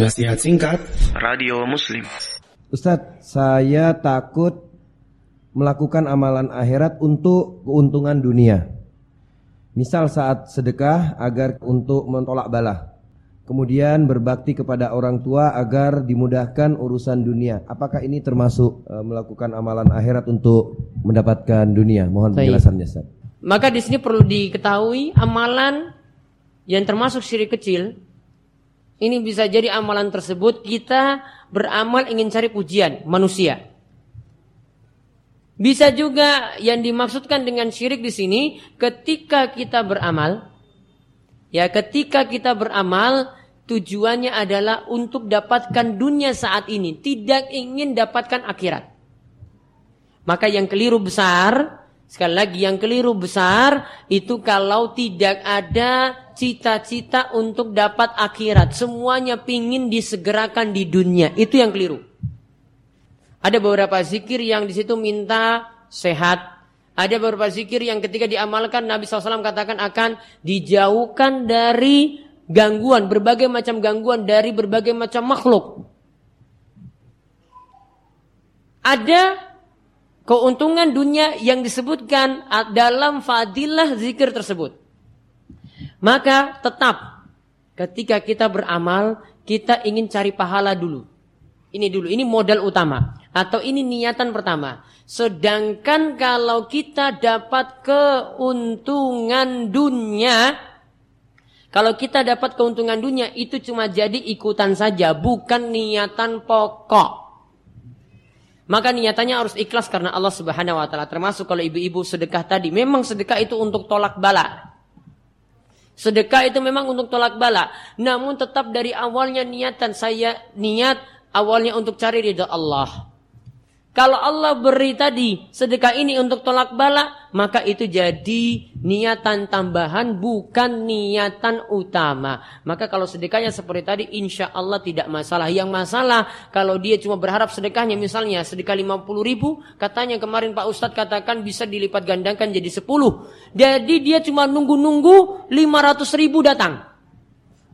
Nasihat singkat Radio Muslim Ustadz, saya takut melakukan amalan akhirat untuk keuntungan dunia. Misal saat sedekah agar untuk mentolak bala. Kemudian berbakti kepada orang tua agar dimudahkan urusan dunia. Apakah ini termasuk uh, melakukan amalan akhirat untuk mendapatkan dunia? Mohon Baik. penjelasannya, Ustaz. Maka di sini perlu diketahui amalan yang termasuk syirik kecil ini bisa jadi amalan tersebut kita beramal ingin cari pujian manusia. Bisa juga yang dimaksudkan dengan syirik di sini ketika kita beramal ya ketika kita beramal tujuannya adalah untuk dapatkan dunia saat ini, tidak ingin dapatkan akhirat. Maka yang keliru besar Sekali lagi yang keliru besar itu kalau tidak ada cita-cita untuk dapat akhirat. Semuanya pingin disegerakan di dunia. Itu yang keliru. Ada beberapa zikir yang di situ minta sehat. Ada beberapa zikir yang ketika diamalkan Nabi SAW katakan akan dijauhkan dari gangguan, berbagai macam gangguan dari berbagai macam makhluk. Ada keuntungan dunia yang disebutkan dalam fadilah zikir tersebut. Maka tetap ketika kita beramal, kita ingin cari pahala dulu. Ini dulu, ini modal utama. Atau ini niatan pertama. Sedangkan kalau kita dapat keuntungan dunia, kalau kita dapat keuntungan dunia itu cuma jadi ikutan saja, bukan niatan pokok. Maka niatannya harus ikhlas karena Allah Subhanahu wa taala. Termasuk kalau ibu-ibu sedekah tadi, memang sedekah itu untuk tolak bala. Sedekah itu memang untuk tolak bala. Namun tetap dari awalnya niatan saya niat awalnya untuk cari ridha Allah. Kalau Allah beri tadi sedekah ini untuk tolak bala, maka itu jadi niatan tambahan bukan niatan utama. Maka kalau sedekahnya seperti tadi insya Allah tidak masalah. Yang masalah kalau dia cuma berharap sedekahnya misalnya sedekah 50 ribu, katanya kemarin Pak Ustadz katakan bisa dilipat gandakan jadi 10. Jadi dia cuma nunggu-nunggu 500 ribu datang.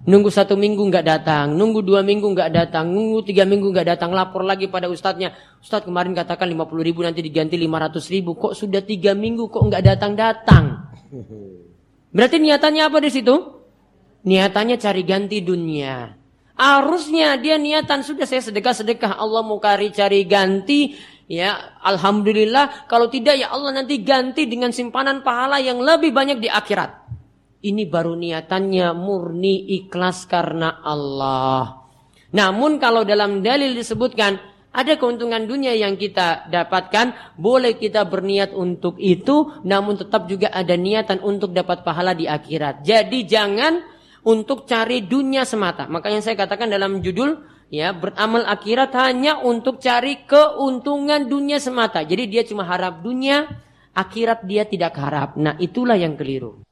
Nunggu satu minggu nggak datang, nunggu dua minggu nggak datang, nunggu tiga minggu nggak datang, lapor lagi pada ustadznya. Ustadz kemarin katakan 50 ribu nanti diganti 500 ribu, kok sudah tiga minggu kok nggak datang-datang. Berarti niatannya apa di situ? Niatannya cari ganti dunia. Harusnya dia niatan sudah saya sedekah-sedekah Allah mau cari cari ganti ya alhamdulillah kalau tidak ya Allah nanti ganti dengan simpanan pahala yang lebih banyak di akhirat. Ini baru niatannya murni ikhlas karena Allah. Namun kalau dalam dalil disebutkan ada keuntungan dunia yang kita dapatkan, boleh kita berniat untuk itu, namun tetap juga ada niatan untuk dapat pahala di akhirat. Jadi jangan untuk cari dunia semata. Makanya saya katakan dalam judul ya beramal akhirat hanya untuk cari keuntungan dunia semata. Jadi dia cuma harap dunia, akhirat dia tidak harap. Nah, itulah yang keliru.